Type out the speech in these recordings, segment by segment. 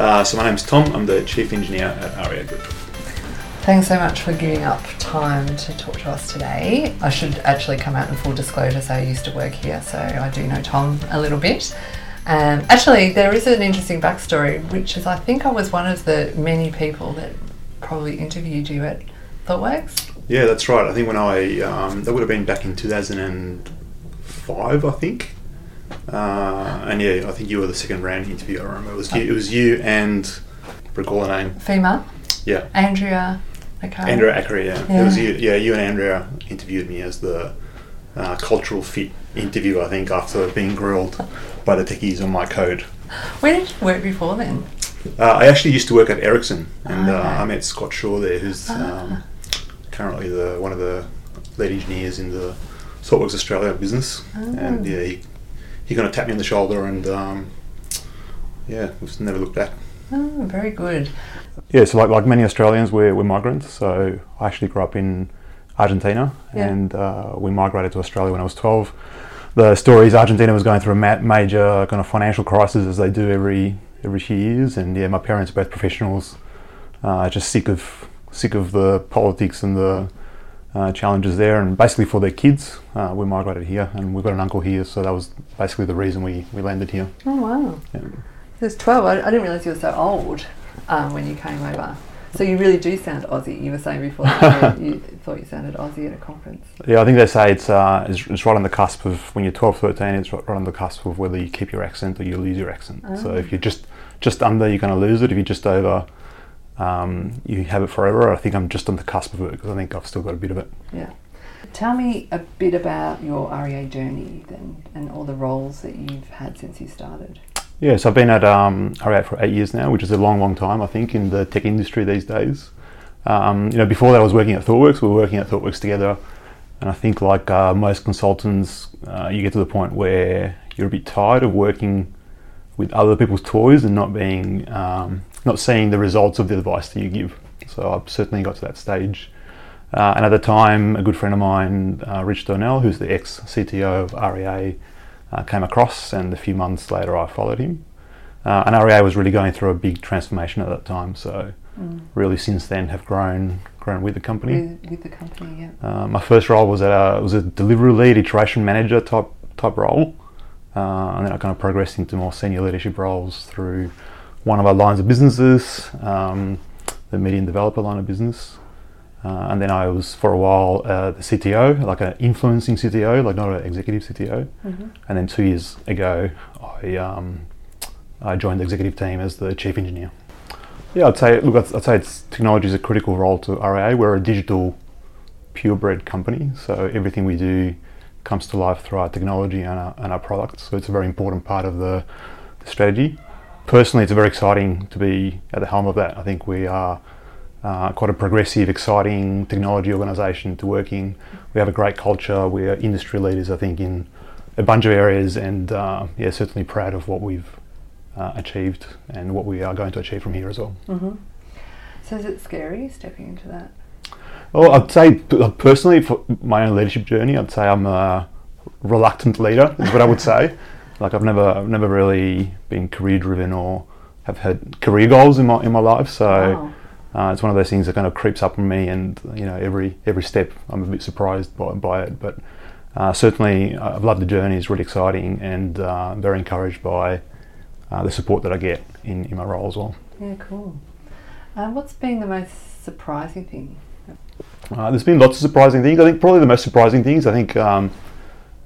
Uh, so my name's Tom. I'm the chief engineer at REA Group. Thanks so much for giving up time to talk to us today. I should actually come out in full disclosure say I used to work here, so I do know Tom a little bit. Um, actually, there is an interesting backstory, which is I think I was one of the many people that probably interviewed you at ThoughtWorks. Yeah, that's right. I think when I um, that would have been back in 2005, I think. Uh, and yeah, I think you were the second round interview. I remember it was you, it was you and recall the name. FEMA, Yeah, Andrea. Okay. Andrea Ackery. Yeah. Yeah. it was you. Yeah, you and Andrea interviewed me as the uh, cultural fit interview. I think after being grilled by the techies on my code. Where did you work before then? Uh, I actually used to work at Ericsson, and Okay. uh, I met Scott Shaw there, who's Ah. um, currently the one of the lead engineers in the ThoughtWorks Australia business. And Ah. yeah, he, he kind of tapped me on the shoulder, and um, yeah, we've never looked back. Oh, very good. Yeah, so like like many Australians, we're, we're migrants. So I actually grew up in Argentina, Yeah. and uh, we migrated to Australia when I was twelve. The story is Argentina was going through a ma- major kind of financial crisis, as they do every every few years. And yeah, my parents are both professionals, uh, just sick of sick of the politics and the uh, challenges there. And basically, for their kids, uh, we migrated here, and we've got an uncle here. So that was basically the reason we, we landed here. Oh wow. Yeah. Was 12. I, I didn't realise you were so old um, when you came over. So you really do sound Aussie. You were saying before you, you thought you sounded Aussie at a conference. Yeah, I think they say it's, uh, it's it's right on the cusp of when you're 12, 13, it's right, right on the cusp of whether you keep your accent or you lose your accent. So Ah. if you're just just under, you're going to lose it. If you're just over, um, you have it forever. I think I'm just on the cusp of it because I think I've still got a bit of it. Yeah. Tell me a bit about your REA journey then and all the roles that you've had since you started. Yeah, so I've been at um, REA for eight years now, which is a long, long time, I think, in the tech industry these days. Um, you know, before that, I was working at ThoughtWorks. We were working at ThoughtWorks together, and I think, like uh, most consultants, uh, you get to the point where you're a bit tired of working with other people's toys and not being, um, not seeing the results of the advice that you give. So I've certainly got to that stage. Uh, and at the time, a good friend of mine, uh, Rich Donnell, who's the ex CTO of REA, uh, came across, and a few months later, I followed him. Uh, and REA was really going through a big transformation at that time. So really, since then, have grown grown with the company. With, with the company, yeah. Uh, my first role was at a was a delivery lead, iteration manager type type role, uh, and then I kind of progressed into more senior leadership roles through one of our lines of businesses, um, the and developer line of business. Uh, and then I was for a while uh, the CTO, like an influencing CTO, like not an executive CTO. Mm-hmm. And then two years ago, I um, I joined the executive team as the chief engineer. Yeah, I'd say look, I'd, I'd say it's, technology is a critical role to REA. We're a digital purebred company, so everything we do comes to life through our technology and our, and our products. So it's a very important part of the, the strategy. Personally, it's very exciting to be at the helm of that. I think we are uh, quite a progressive, exciting technology organisation to work in. We have a great culture. We are industry leaders, I think, in a bunch of areas, and uh, yeah, certainly proud of what we've uh, achieved and what we are going to achieve from here as well. Mm-hmm. So is it scary stepping into that? Well, I'd say personally for my own leadership journey, I'd say I'm a reluctant leader. Is what I would say. Like I've never, I've never really been career driven or have had career goals in my in my life. So Wow. uh, it's one of those things that kind of creeps up on me, and you know, every every step I'm a bit surprised by, by it. But uh, certainly, I've loved the journey. It's really exciting, and uh, I'm very encouraged by uh, the support that I get in, in my role as well. Yeah, cool. Uh, what's been the most surprising thing? Uh, there's been lots of surprising things. I think probably the most surprising things. I think um,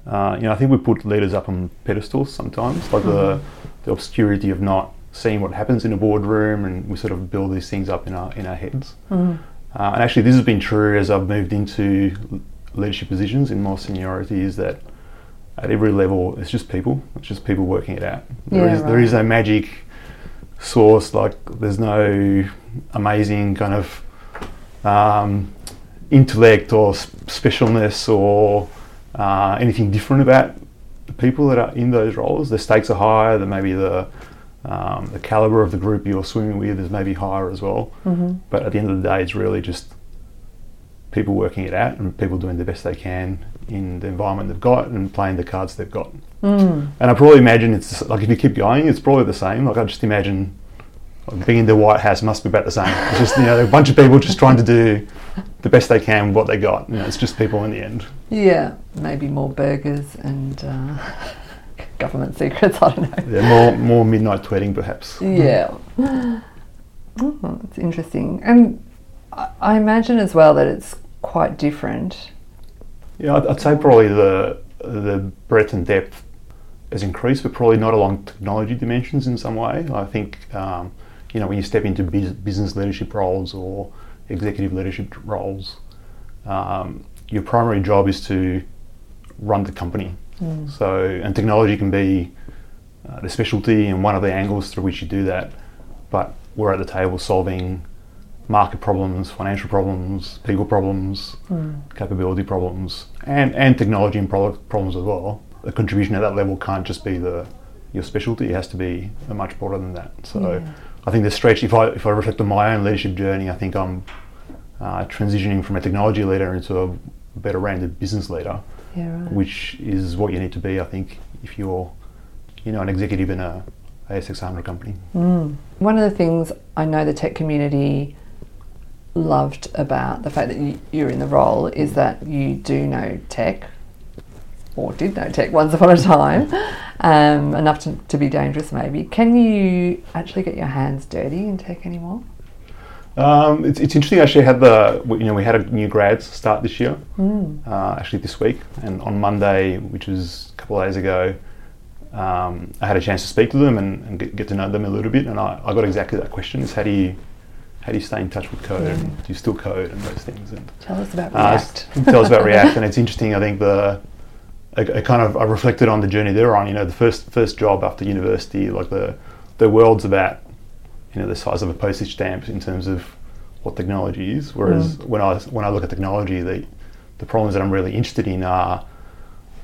uh, you know I think we put leaders up on pedestals sometimes, like the the obscurity of not seeing what happens in a boardroom, and we sort of build these things up in our in our heads. Mm. Uh, and actually, this has been true as I've moved into leadership positions in more seniority. Is that at every level, it's just people. It's just people working it out. There Yeah, is there is no magic source. Like there's no amazing kind of um, intellect or specialness or uh, anything different about the people that are in those roles. The stakes are higher. The maybe the um, the caliber of the group you're swimming with is maybe higher as well. Mm-hmm. But at the end of the day, it's really just people working it out and people doing the best they can in the environment they've got and playing the cards they've got. Mm. And I probably imagine it's like if you keep going, it's probably the same. Like I just imagine being in the White House must be about the same. It's just you know a bunch of people just trying to do the best they can with what they got. You know, it's just people in the end. Yeah, maybe more burgers and uh, government secrets. I don't know. Yeah, more more midnight tweeting perhaps. Yeah, oh, it's interesting, and I, I imagine as well that it's quite different. Yeah, I'd, I'd say probably the the breadth and depth has increased, but probably not along technology dimensions in some way. I think um, you know when you step into business leadership roles or executive leadership roles, um, your primary job is to run the company. So, and technology can be uh, the specialty and one of the angles through which you do that. But we're at the table solving market problems, financial problems, people problems, capability problems, and, and technology and product problems as well. The contribution at that level can't just be the your specialty; it has to be much broader than that. So, Yeah. I think the stretch. If I if I reflect on my own leadership journey, I think I'm uh, transitioning from a technology leader into a better rounded business leader Yeah, right. which is what you need to be, I think, if you're, you know, an executive in a ASX 100 company. Mm. One of the things I know the tech community loved about the fact that you, you're in the role is that you do know tech, or did know tech once upon a time, um, enough to, to be dangerous maybe. Can you actually get your hands dirty in tech anymore? Um, it's, it's interesting. Actually, had the you know we had a new grads start this year, uh, actually this week, and on Monday, which was a couple of days ago, um, I had a chance to speak to them and, and get, get to know them a little bit, and I, I got exactly that question: is how do you how do you stay in touch with code? And do you still code and those things? And Tell us about Uh, React. tell us about React, and it's interesting. I think the I, I kind of I reflected on the journey they're on. You know, the first first job after university, like the the world's about you know the size of a postage stamp in terms of what technology is. Whereas mm. when I when I look at technology, the the problems that I'm really interested in are,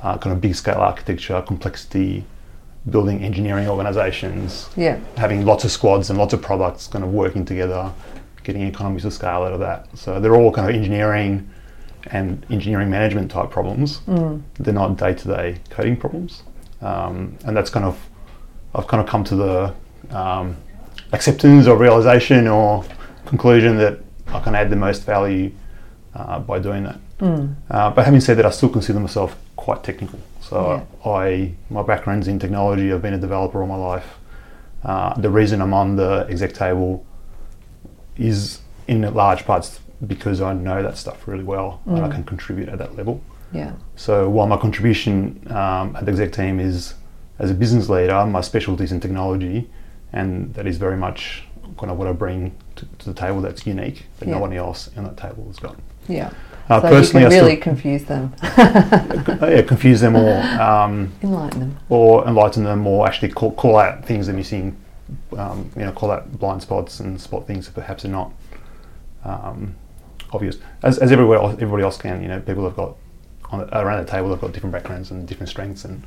are kind of big scale architecture, complexity, building engineering organizations, Yeah. having lots of squads and lots of products kind of working together, getting economies of scale out of that. So they're all kind of engineering and engineering management type problems. They're not day to day coding problems. Um, and that's kind of, I've kind of come to the um, acceptance or realization or conclusion that I can add the most value uh, by doing that. Uh, but having said that, I still consider myself quite technical. So I, my background's in technology. I've been a developer all my life. Uh, the reason I'm on the exec table is in large parts because I know that stuff really well and I can contribute at that level. Yeah. So while my contribution um, at the exec team is as a business leader, my specialty is in technology, and that is very much kind of what I bring to, to the table that's unique that Yeah. no one else in that table has got. Yeah. Uh, so you personally, can I really confuse them, yeah, confuse them or um, enlighten them. or enlighten them, or actually call, call out things they're missing. Um, you know, call out blind spots and spot things that perhaps are not um, obvious, as, as everybody else, everybody else can. You know, people have got on around the table they've got different backgrounds and different strengths, and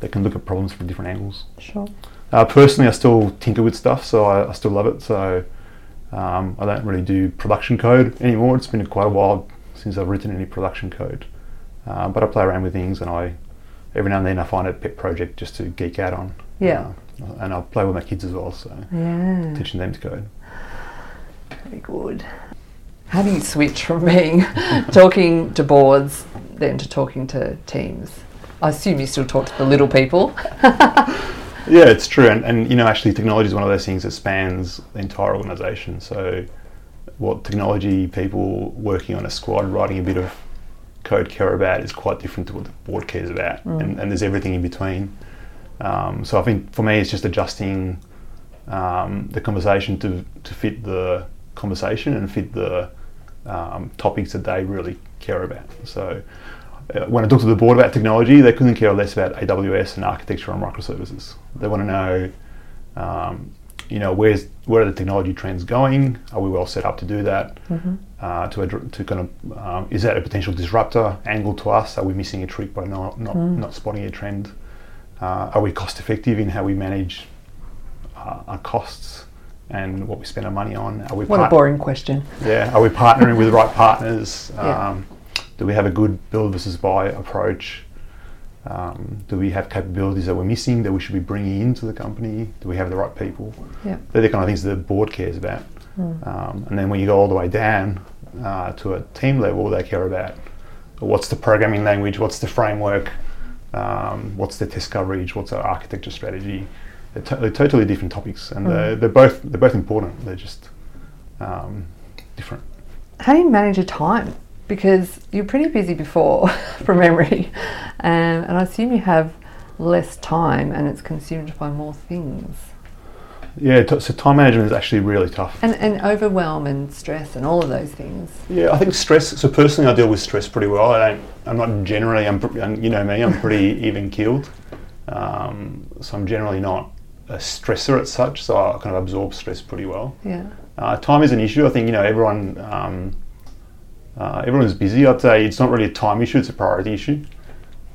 they can look at problems from different angles. Sure. Uh, personally, I still tinker with stuff, so I, I still love it. So um, I don't really do production code anymore. It's been quite a while since I've written any production code, uh, but I play around with things, and I every now and then I find a pet project just to geek out on. Yeah. Uh, and I play with my kids as well, so Yeah. teaching them to code. Very good. How do you switch from being talking to boards then to talking to teams? I assume you still talk to the little people. Yeah, it's true, and, and you know, actually, technology is one of those things that spans the entire organisation. So, what technology people working on a squad writing a bit of code care about is quite different to what the board cares about, and, and there's everything in between. Um, so, I think for me, it's just adjusting um, the conversation to to fit the conversation and fit the um, topics that they really care about. So. Uh, when I talked to the board about technology, they couldn't care less about AWS and architecture and microservices. They want to know, um, you know, where's where are the technology trends going? Are we well set up to do that? Uh, to to kind of um, is that a potential disruptor angle to us? Are we missing a trick by not not, not spotting a trend? Uh, are we cost effective in how we manage uh, our costs and what we spend our money on? Are we What a part- boring question. yeah, are we partnering with the right partners? Yeah. Um, do we have a good build versus buy approach? Um, do we have capabilities that we're missing that we should be bringing into the company? Do we have the right people? Yeah. They're the kind of things that the board cares about. Um, and then when you go all the way down uh, to a team level, they care about what's the programming language, what's the framework, um, what's the test coverage, what's our architecture strategy. They're, to- they're totally different topics, and they're, they're both they're both important. They're just um, different. How do you manage your time? Because you're pretty busy before, from memory, um, and I assume you have less time and it's consumed by more things. Yeah, t- so time management is actually really tough. And, and overwhelm and stress and all of those things. Yeah, I think stress. So personally, I deal with stress pretty well. I don't. I'm not generally. I'm. You know me. I'm pretty even keeled. Um, so I'm generally not a stressor at such. So I kind of absorb stress pretty well. Yeah. Uh, time is an issue. I think you know everyone. Um, uh, everyone's busy. I'd say it's not really a time issue. It's a priority issue.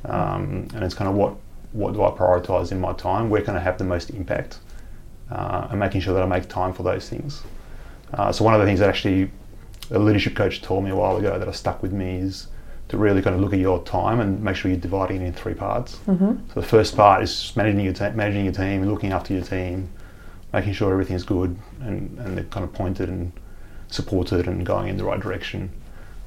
Um, and it's kind of what what do I prioritise in my time? Where can I have the most impact? Uh, and making sure that I make time for those things. Uh, so one of the things that actually a leadership coach told me a while ago that has stuck with me is to really kind of look at your time and make sure you're dividing it in three parts. Mm-hmm. So the first part is managing your, te- managing your team, looking after your team, making sure everything's good and, and they're kind of pointed and supported and going in the right direction.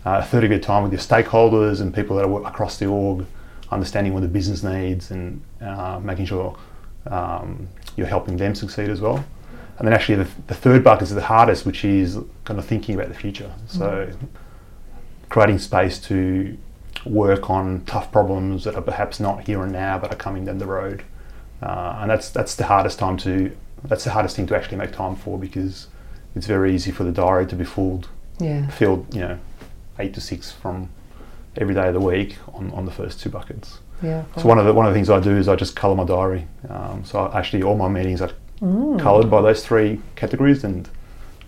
Uh, a third of your time with your stakeholders and people that are across the org, understanding what the business needs and uh, making sure um, you're helping them succeed as well. And then actually the, the third bucket is the hardest, which is kind of thinking about the future. So creating space to work on tough problems that are perhaps not here and now but are coming down the road. Uh, and that's that's the hardest time to that's the hardest thing to actually make time for because it's very easy for the diary to be filled Yeah. filled you know eight to six from every day of the week on, on the first two buckets. Yeah. So one of the one of the things I do is I just colour my diary. Um, so I- actually all my meetings are Mm. coloured by those three categories, and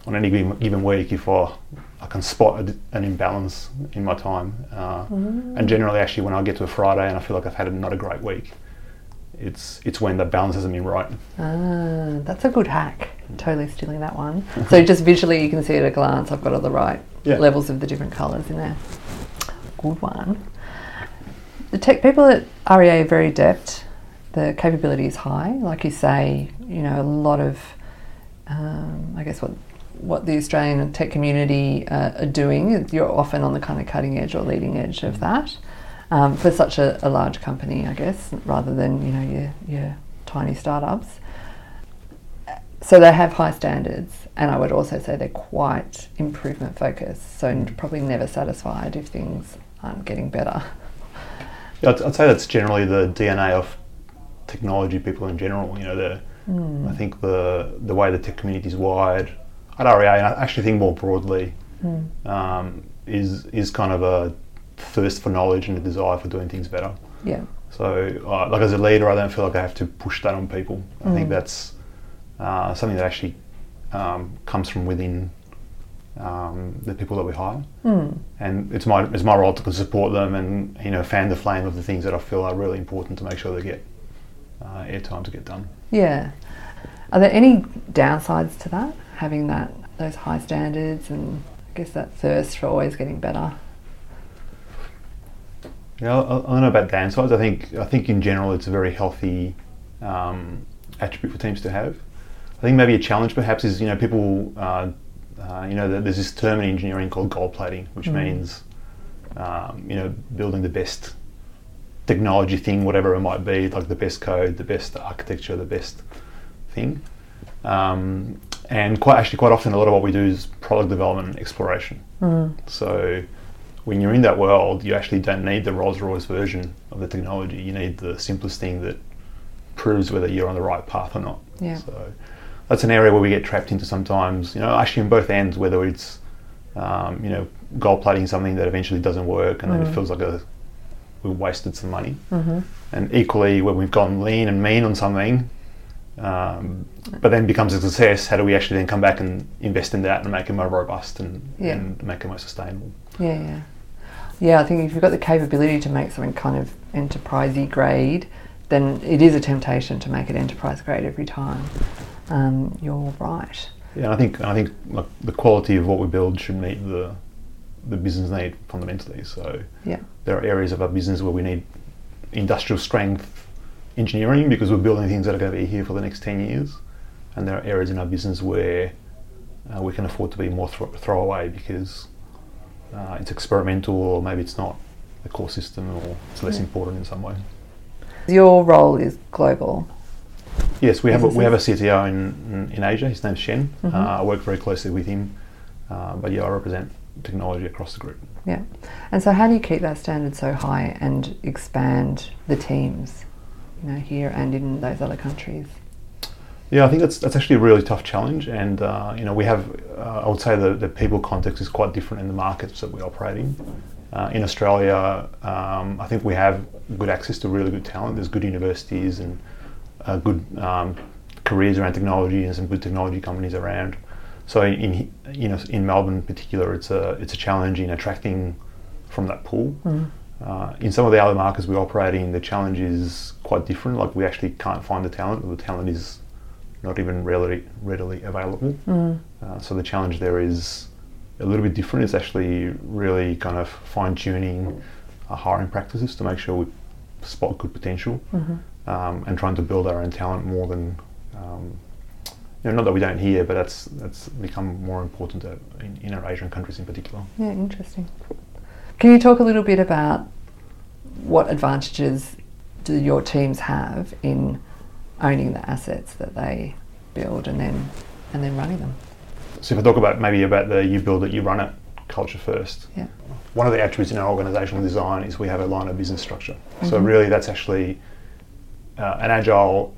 on any given, given week, if I I can spot a an imbalance in my time, uh, and generally actually when I get to a Friday and I feel like I've had a, not a great week, it's it's when the balance hasn't been right. Ah, that's a good hack. Totally stealing that one. so just visually, you can see at a glance, I've got all the right Yeah. levels of the different colours in there. Good one. The tech people at REA are very adept. The capability is high, like you say. You know, a lot of, um, I guess what what the Australian tech community uh, are doing. You're often on the kind of cutting edge or leading edge of that um, for such a, a large company, I guess, rather than you know your your tiny startups. So they have high standards, and I would also say they're quite improvement focused. So probably never satisfied if things aren't getting better. Yeah, I'd, I'd say that's generally the DNA of technology people in general. You know, the I think the the way the tech community is wired at REA, and I actually think more broadly, um, is is kind of a thirst for knowledge and a desire for doing things better. Yeah, So, uh, like as a leader, I don't feel like I have to push that on people. I think that's uh, something that actually um, comes from within um, the people that we hire, and it's my it's my role to support them and you know fan the flame of the things that I feel are really important to make sure they get uh, airtime to get done. yeah. Are there any downsides to that? Having that those high standards and I guess that thirst for always getting better. Yeah, I, I don't know about downsides. I think I think in general it's a very healthy um, attribute for teams to have. I think maybe a challenge perhaps is you know people uh, uh, you know there's this term in engineering called gold plating, which means um, you know building the best technology thing, whatever it might be, like the best code, the best architecture, the best thing. Um, and quite actually, quite often, a lot of what we do is product development and exploration. So when you're in that world, you actually don't need the Rolls Royce version of the technology. You need the simplest thing that proves whether you're on the right path or not. Yeah. So that's an area where we get trapped into sometimes. You know, actually in both ends, whether it's um, you know gold plating something that eventually doesn't work and then it feels like a we wasted some money. Mm-hmm. And equally, when we've gone lean and mean on something, um, but then becomes a success, how do we actually then come back and invest in that and make it more robust and, Yeah. and make it more sustainable? Yeah, yeah. Yeah, I think if you've got the capability to make something kind of enterprisey grade, then it is a temptation to make it enterprise grade every time. Um, you're right. Yeah, I think I think like the quality of what we build should meet the the business need fundamentally. So Yeah. there are areas of our business where we need industrial strength engineering because we're building things that are going to be here for the next 10 years. And there are areas in our business where uh, we can afford to be more thro- throwaway because uh, it's experimental or maybe it's not the core system or it's less Yeah. important in some way. Your role is global. Yes, we have a, we have a CTO in, in, in Asia. His name's Shen. Mhm. Uh, I work very closely with him. Uh, but yeah, I represent technology across the group. Yeah. And so, how do you keep that standard so high and expand the teams, you know, here and in those other countries? Yeah, I think that's that's actually a really tough challenge, and uh, you know we have uh, I would say the, the people context is quite different in the markets that we operate in. Uh, in Australia, um, I think we have good access to really good talent. There's good universities and uh, good um, careers around technology and some good technology companies around. So in, you know in Melbourne in particular, it's a it's a challenge in attracting from that pool. Uh, in some of the other markets we operate in, the challenge is quite different. Like we actually can't find the talent, or the talent is not even readily readily available. Mm. Uh, so the challenge there is a little bit different. It's actually really kind of fine tuning our hiring practices to make sure we spot good potential Mhm. um, and trying to build our own talent more than. Um, you know, not that we don't here, but that's that's become more important uh, in, in our Asian countries in particular. Yeah, interesting. Can you talk a little bit about what advantages do your teams have in owning the assets that they build and then and then running them? So if I talk about maybe about the you build it, you run it culture first. Yeah. One of the attributes in our organisational design is we have a line of business structure. So Mhm. really, that's actually uh, an agile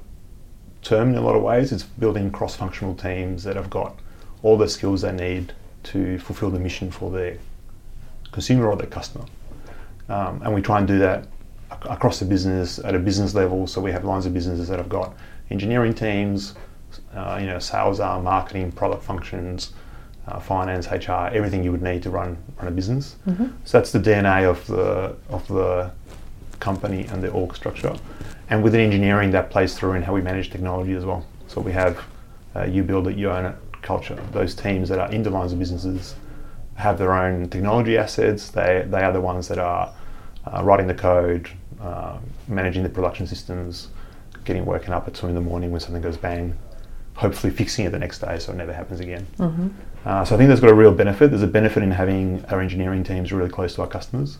term in a lot of ways. It's building cross-functional teams that have got all the skills they need to fulfil the mission for their consumer or their customer. Um, and we try and do that ac- across the business at a business level. So we have lines of businesses that have got engineering teams, uh, you know, sales arm, marketing, product functions, uh, finance, HR, everything you would need to run run a business. Mhm. So that's the DNA of the of the company and the org structure. And within engineering, that plays through in how we manage technology as well. So we have uh, you build it, you own it culture. Those teams that are in the lines of businesses have their own technology assets. They they are the ones that are uh, writing the code, uh, managing the production systems, getting woken up at two in the morning when something goes bang, hopefully fixing it the next day so it never happens again. Mm-hmm. Uh, so I think there's got a real benefit. There's a benefit in having our engineering teams really close to our customers.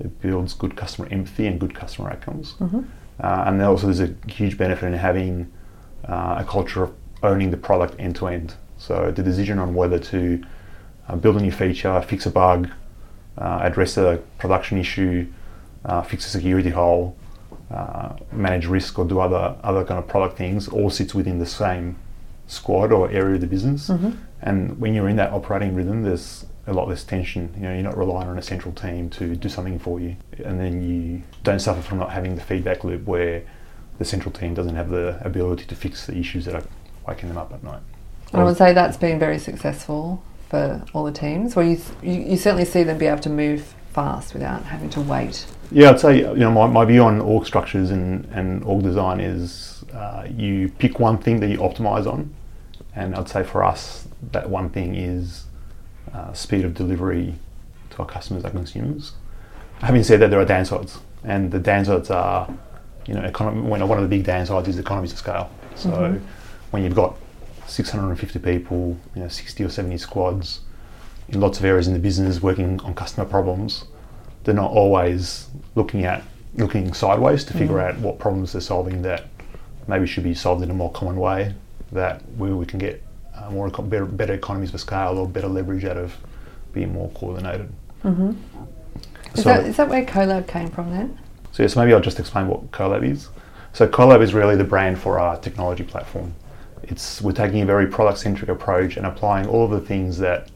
It builds good customer empathy and good customer outcomes. Mm-hmm. Uh, and also there's a huge benefit in having uh, a culture of owning the product end to end. So the decision on whether to uh, build a new feature, fix a bug, uh, address a production issue, uh, fix a security hole, uh, manage risk, or do other other kind of product things, all sits within the same squad or area of the business. Mm-hmm. And when you're in that operating rhythm, there's a lot less tension. You know, you're not relying on a central team to do something for you, and then you don't suffer from not having the feedback loop where the central team doesn't have the ability to fix the issues that are waking them up at night. I would say that's been very successful for all the teams, Well, you, you, you certainly see them be able to move fast without having to wait. Yeah, I'd say you know my, my view on org structures and, and org design is uh, you pick one thing that you optimize on, and I'd say for us that one thing is uh, speed of delivery to our customers and consumers. Having said that, there are downsides, and the downsides are you know economy, when one of the big downsides is economies of scale. So Mhm. when you've got 650 people, you know 60 or 70 squads in lots of areas in the business working on customer problems they're not always looking at looking sideways to figure Mm. out what problems they're solving that maybe should be solved in a more common way that where we can get uh, more better, better economies of scale or better leverage out of being more coordinated. Mm-hmm. Is, So- that, is that where CoLab came from then? So yes, maybe I'll just explain what Colab is. So Colab is really the brand for our technology platform. It's we're taking a very product-centric approach and applying all of the things that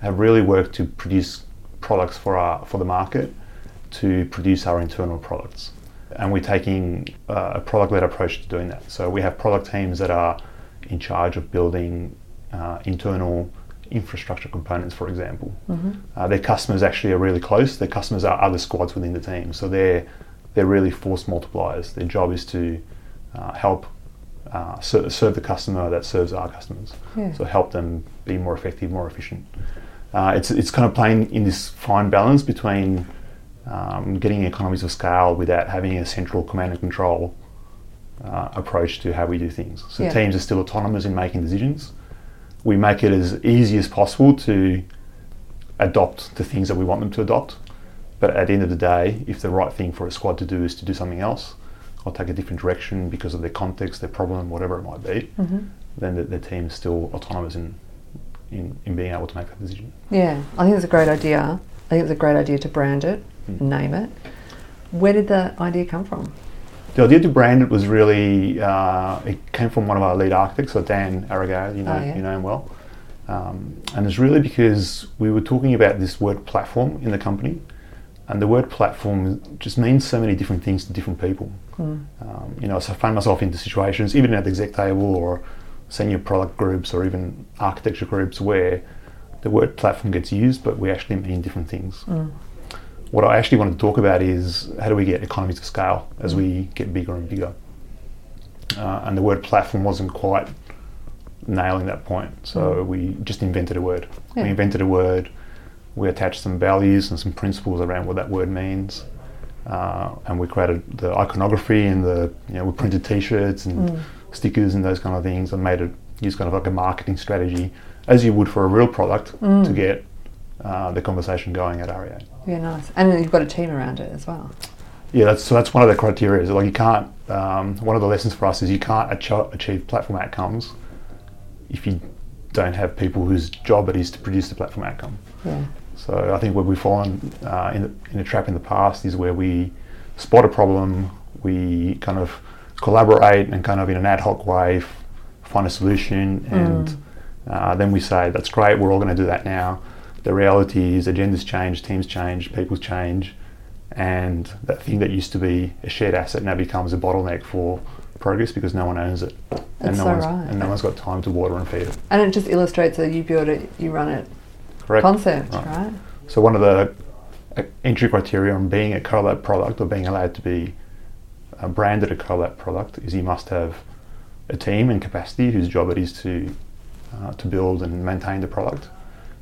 have really worked to produce products for our for the market to produce our internal products. And we're taking uh, a product-led approach to doing that. So we have product teams that are in charge of building uh, internal infrastructure components, for example. Mm-hmm. Uh, their customers actually are really close. Their customers are other squads within the team, so they're they're really force multipliers. Their job is to uh, help uh, ser- serve the customer that serves our customers. Yeah. So help them be more effective, more efficient. Uh, it's it's kind of playing in this fine balance between um, getting economies of scale without having a central command and control uh, approach to how we do things. So Yeah. teams are still autonomous in making decisions. We make it as easy as possible to adopt the things that we want them to adopt. But at the end of the day, if the right thing for a squad to do is to do something else, or take a different direction because of their context, their problem, whatever it might be, Mm-hmm. then the, the team is still autonomous in, in, in being able to make that decision. Yeah, I think it's a great idea. I think it's a great idea to brand it, Mm. name it. Where did the idea come from? The idea to brand it was really, uh, it came from one of our lead architects, so Dan Aragao, you know, Oh, yeah. you know him well. Um, and it's really because we were talking about this word platform in the company, and the word platform just means so many different things to different people. Mm. Um, you know, so I find myself into situations, even at the exec table or senior product groups or even architecture groups, where the word platform gets used, but we actually mean different things. Mm. What I actually wanted to talk about is how do we get economies of scale as we get bigger and bigger. Uh, and the word platform wasn't quite nailing that point, so we just invented a word. Yeah. We invented a word. We attached some values and some principles around what that word means, uh, and we created the iconography and the you know we printed T-shirts and Mm. stickers and those kind of things, and made it use kind of like a marketing strategy as you would for a real product Mm. to get uh, the conversation going at REA. Yeah, nice. And you've got a team around it as well. Yeah, that's, so that's one of the criteria. Is like you can't. Um, one of the lessons for us is you can't achi- achieve platform outcomes if you don't have people whose job it is to produce the platform outcome. Yeah. So I think where we've fallen uh, in, the, in a trap in the past is where we spot a problem, we kind of collaborate and kind of in an ad hoc way f- find a solution, and uh, then we say that's great. We're all going to do that now. The reality is agendas change, teams change, people change, and that thing that used to be a shared asset now becomes a bottleneck for progress because no one owns it, That's and no so one's right. and no one's got time to water and feed it. And it just illustrates that you build it, you run it Correct. concept, Right. right? So one of the uh, entry criteria on being a Colab product or being allowed to be uh, branded a Colab product is you must have a team and capacity whose job it is to uh, to build and maintain the product,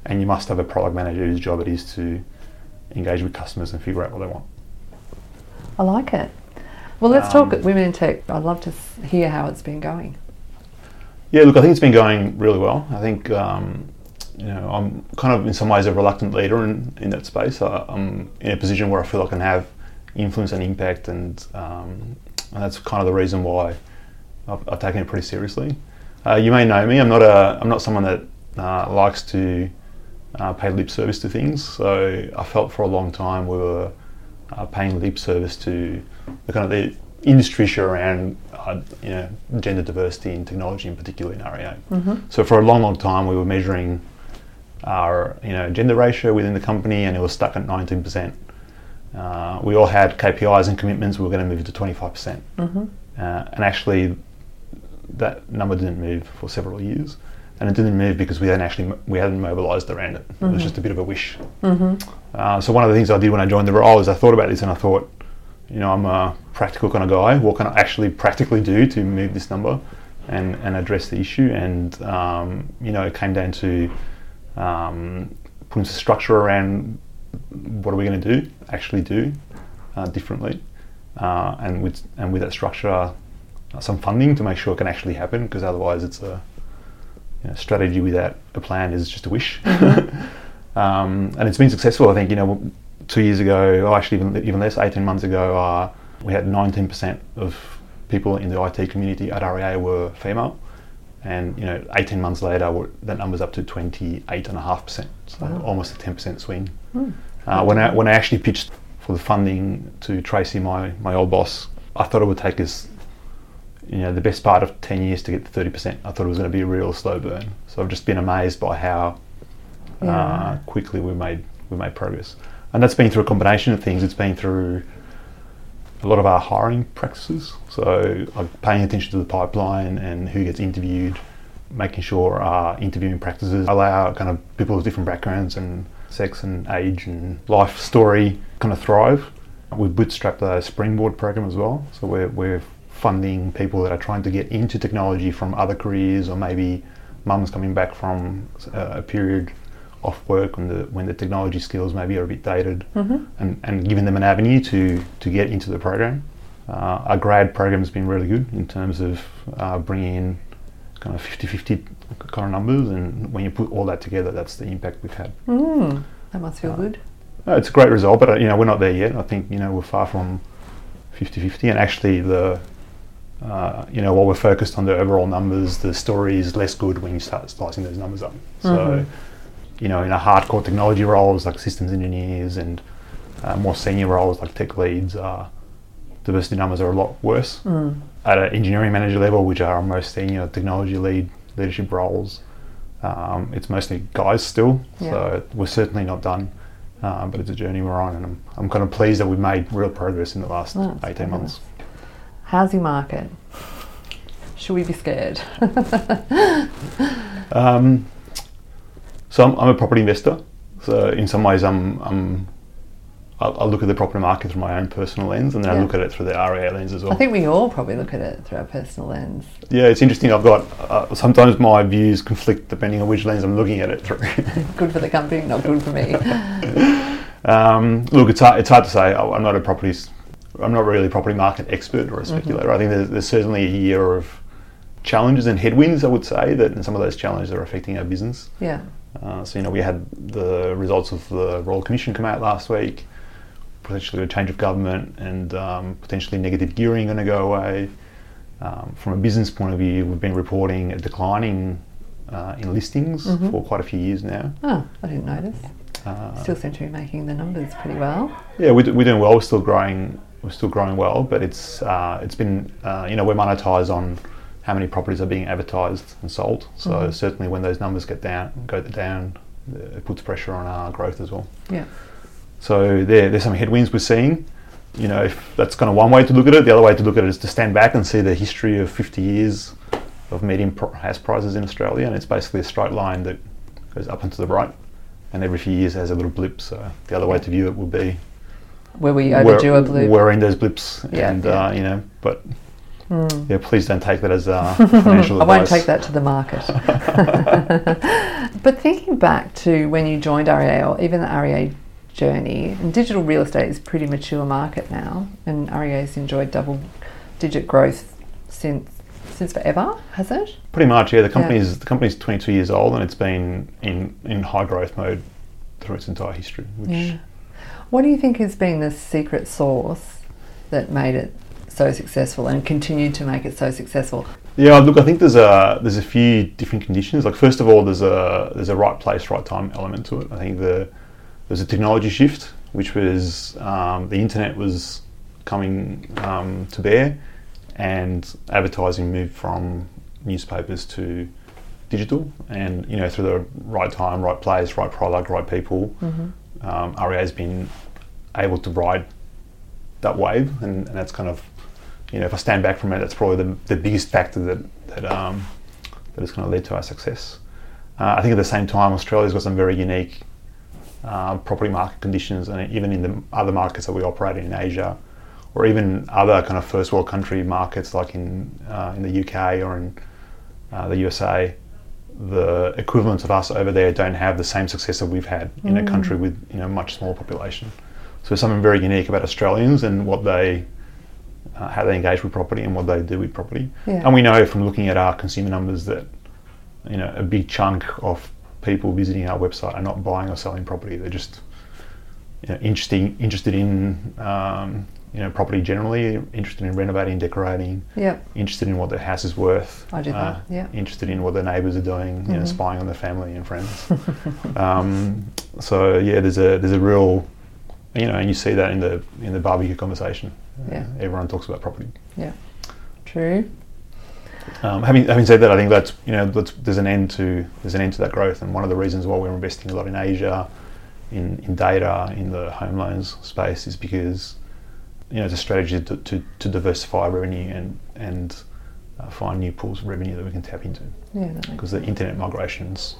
and you must have a product manager whose job it is to engage with customers and figure out what they want. I like it. Well, let's Um, talk at Women in Tech. I'd love to hear how it's been going. Yeah, look, I think it's been going really well. I think um, you know I'm kind of in some ways a reluctant leader in, in that space. I, I'm in a position where I feel I can have influence and impact, and um, and that's kind of the reason why I've, I've taken it pretty seriously. Uh, you may know me. I'm not a I'm not someone that uh, likes to uh, pay lip service to things. So I felt for a long time we were uh, paying lip service to the kind of the industry issue around uh, you know gender diversity in technology, in particular in REA. Mm-hmm. So for a long, long time, we were measuring our you know gender ratio within the company, and it was stuck at 19%. Uh, we all had KPIs and commitments. We were going to move it to 25%, Mm-hmm. uh, and actually, that number didn't move for several years. And it didn't move because we hadn't actually we hadn't mobilised around it. It was just a bit of a wish. Mm-hmm. Uh, so one of the things I did when I joined the role is I thought about this and I thought, you know, I'm a practical kind of guy. What can I actually practically do to move this number and, and address the issue? And um, you know, it came down to um, putting some structure around what are we going to do, actually do uh, differently, uh, and with and with that structure, uh, some funding to make sure it can actually happen. Because otherwise, it's a you know, strategy without a plan is just a wish. um, and it's been successful. I think you know, two years ago, or actually even even less, eighteen months ago, uh, we had nineteen percent of people in the IT community at REA were female, and you know, eighteen months later, that number's up to twenty eight and a half percent, so Wow. almost a ten percent swing. Mm. Uh, when I when I actually pitched for the funding to Tracy, my my old boss, I thought it would take us, you know, the best part of ten years to get to thirty percent. I thought it was going to be a real slow burn. So I've just been amazed by how Yeah. uh, quickly we made we made progress, and that's been through a combination of things. It's been through a lot of our hiring practices. So paying attention to the pipeline and who gets interviewed, making sure our interviewing practices allow kind of people with different backgrounds and sex and age and life story kind of thrive. We've bootstrapped a springboard program as well. So we're, we're funding people that are trying to get into technology from other careers or maybe mums coming back from a period off work when the when the technology skills maybe are a bit dated, Mm-hmm. and, and giving them an avenue to to get into the program. Uh, our grad program has been really good in terms of uh, bringing in kind of 50-50 kind of numbers, and when you put all that together, that's the impact we've had. Mm, that must feel Uh, good. Uh, it's a great result, but uh, you know we're not there yet. I think you know we're far from 50-50, and actually the uh, you know while we're focused on the overall numbers, the story is less good when you start slicing those numbers up. So Mhm. You know in our hardcore technology roles like systems engineers and uh, more senior roles like tech leads, uh, diversity numbers are a lot worse. Mm. At an engineering manager level, which are our most senior technology lead leadership roles, um, it's mostly guys still. Yeah. So we're certainly not done. Um, but it's a journey we're on, and I'm, I'm kind of pleased that we've made real progress in the last Oh, that's 18 months. Housing market. Should we be scared? Um, so I'm, I'm a property investor. So in some ways, I'm, I'm I'll look at the property market through my own personal lens, and then I look at it through the REA lens as well. I think we all probably look at it through our personal lens. yeah, it's interesting. I've got uh, sometimes my views conflict depending on which lens I'm looking at it through. Good for the company, not good for me. Um, look, it's hard, it's hard to say. I- I'm not a property, I'm not really a property market expert or a speculator. I think there's, there's certainly a year of challenges and headwinds. I would say that, and some of those challenges are affecting our business. Yeah. Uh, so you know, we had the results of the Royal Commission come out last week. Potentially a change of government and um, potentially negative gearing going to go away. Um, from a business point of view, we've been reporting a declining uh, in listings Mhm. for quite a few years now. Oh, I didn't notice. Uh, Still seem to be making the numbers pretty well. Yeah, we're, we're doing well. We're still growing. We're still growing well, but it's uh, it's been uh, you know we're monetized on how many properties are being advertised and sold. So Mhm. certainly when those numbers get down, go down, it puts pressure on our growth as well. Yeah. So there, there's some headwinds we're seeing. You know, if that's kind of one way to look at it. The other way to look at it is to stand back and see the history of 50 years of median house prices in Australia, and it's basically a straight line that goes up and to the right, and every few years has a little blip. So the other way to view it would be where we we're- overdue a blue? We're in those blips, Yeah, and yeah. Uh, you know, but Hmm. yeah, please don't take that as uh, financial I won't take that to the market. but thinking back to when you joined REA or even the REA journey, and digital real estate is a pretty mature market now, and REA's enjoyed double digit growth since since forever, has it? Pretty much, yeah. The company's the company's 22 years old, and it's been in in high growth mode through its entire history. Which Yeah. What do you think has been the secret sauce that made it so successful and continued to make it so successful? Yeah, look, I think there's a there's a few different conditions. Like first of all, there's a there's a right place, right time element to it. I think the there's a technology shift, which was um, the internet was coming um, to bear, and advertising moved from newspapers to digital. And you know, through the right time, right place, right product, right people, um, REA has been able to ride that wave, and, and that's kind of you know, if I stand back from it, that's probably the, the biggest factor that that um, that has kind of led to our success. Uh, I think at the same time, Australia's got some very unique uh, property market conditions, and even in the other markets that we operate in, in Asia, or even other kind of first world country markets like in uh, in the UK or in uh, the USA, the equivalents of us over there don't have the same success that we've had in a country with you know much smaller population. So there's something very unique about Australians and what they uh, how they engage with property and what they do with property. Yeah. And we know from looking at our consumer numbers that you know a big chunk of people visiting our website are not buying or selling property. They're just you know, interesting, interested in um, you know property generally, interested in renovating, decorating, Yep. interested in what their house is worth. I do that, yeah. Interested in what their neighbours are doing, you know, Mhm. spying on their family and friends. um, so yeah, there's a there's a real, you know, and you see that in the in the barbecue conversation. Yeah. Uh, everyone talks about property. Yeah. True. Um, having having said that, I think that's you know that's, there's an end to there's an end to that growth, and one of the reasons why we're investing a lot in Asia, in, in data, in the home loans space, is because you know it's a strategy to, to, to diversify revenue and and uh, find new pools of revenue that we can tap into Yeah. Because the internet migration's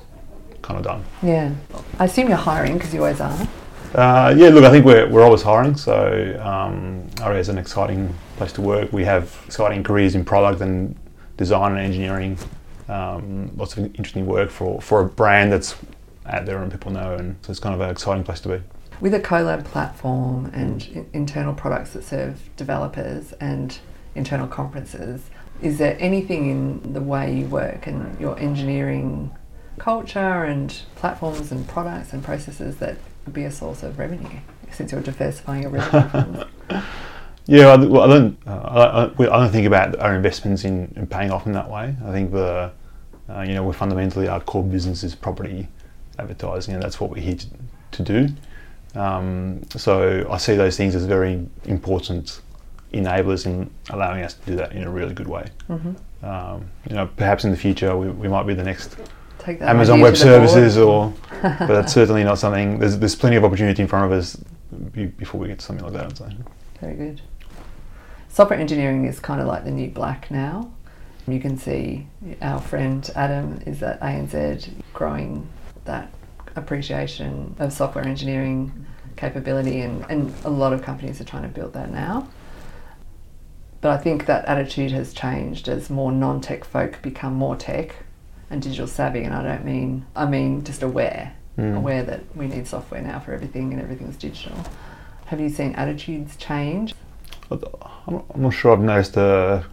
kind of done. Yeah. I assume you're hiring because you always are. Uh, yeah, look, I think we're, we're always hiring, so um, REA is an exciting place to work. We have exciting careers in product and design and engineering, um, lots of interesting work for, for a brand that's out there and people know, and so it's kind of an exciting place to be. With a CoLab platform and i- internal products that serve developers and internal conferences, is there anything in the way you work and your engineering culture and platforms and products and processes that be a source of revenue since you're diversifying your revenue? Yeah, I, well, I don't. Uh, I, I, don't think about our investments in, in paying off in that way. I think the, uh, you know, we're fundamentally our core business is property advertising, and that's what we're here to, to do. Um, so I see those things as very important enablers in allowing us to do that in a really good way. hmm Um, you know, perhaps in the future we, we might be the next Amazon Web. Services, or but that's certainly not something. There's there's plenty of opportunity in front of us before we get to something like that. So. Very good. Software engineering is kind of like the new black now. You can see our friend Adam is at ANZ growing that appreciation of software engineering capability, and, and a lot of companies are trying to build that now. But I think that attitude has changed as more non tech folk become more tech and digital savvy, and I don't mean, I mean just aware, Mm. aware that we need software now for everything and everything's digital. Have you seen attitudes change? I'm I'm not sure I've noticed a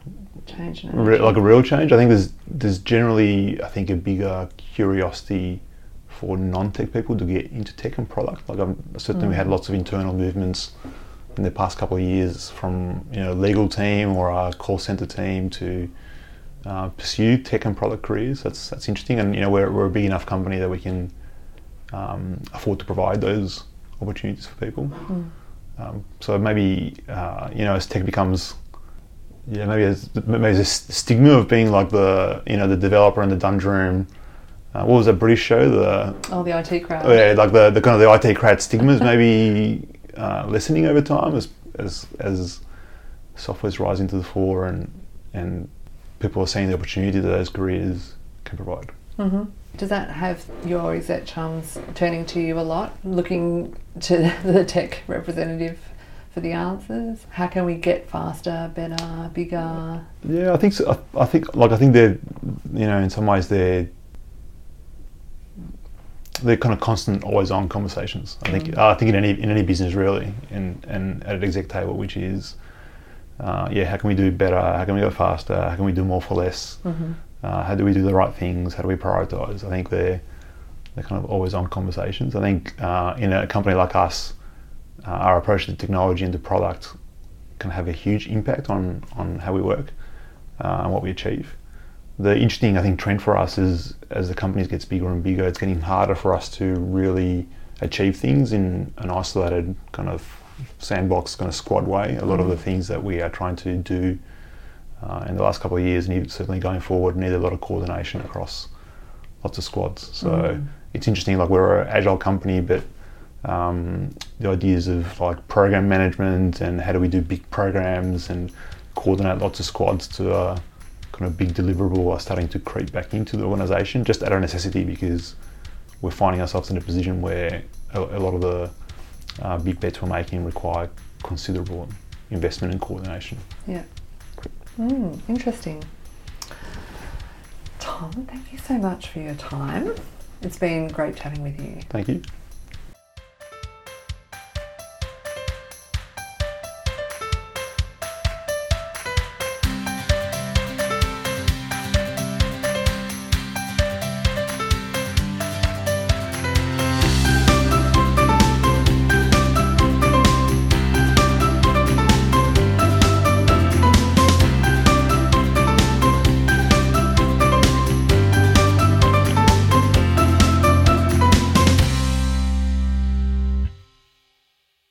Change re- like a real change. I think there's there's generally I think a bigger curiosity for non-tech people to get into tech and product. Like I'm, certainly we had Mm. lots of internal movements in the past couple of years from you know legal team or our call center team to uh, pursue tech and product careers. That's that's interesting, and you know we're we're a big enough company that we can um, afford to provide those opportunities for people. Mm. Um, so maybe uh, you know as tech becomes yeah maybe there's, maybe there's this stigma of being like the you know the developer in the dungeon. Uh, what was that British show? The Oh, the IT crowd. oh, yeah, like the, the kind of the IT crowd stigmas maybe uh, lessening over time as as as software's rising to the fore and and people are seeing the opportunity that those careers can provide. hmm Does that have your exec chums turning to you a lot, looking to the tech representative for the answers? How can we get faster, better, bigger? Yeah, I think so. I, I think like I think they're you know in some ways they're they're kind of constant, always on conversations. I think Mm. I think in any in any business really, and and at an exec table, which is uh, yeah, how can we do better? How can we go faster? How can we do more for less? Mm-hmm. Uh, how do we do the right things? How do we prioritize? I think they're they're kind of always on conversations. I think uh, in a company like us, uh, our approach to technology and to product can have a huge impact on on how we work uh, and what we achieve. The interesting, I think, trend for us is as the company gets bigger and bigger, it's getting harder for us to really achieve things in an isolated kind of sandbox, kind of squad way. A lot of the things that we are trying to do uh, in the last couple of years, and even certainly going forward, need a lot of coordination across lots of squads. So Mm. it's interesting. Like we're an agile company, but um, the ideas of like program management and how do we do big programs and coordinate lots of squads to a kind of big deliverable are starting to creep back into the organisation just out of necessity because we're finding ourselves in a position where a, a lot of the uh, big bets we're making require considerable investment and coordination. Yeah. Mm, interesting. Tom, thank you so much for your time. It's been great chatting with you. Thank you.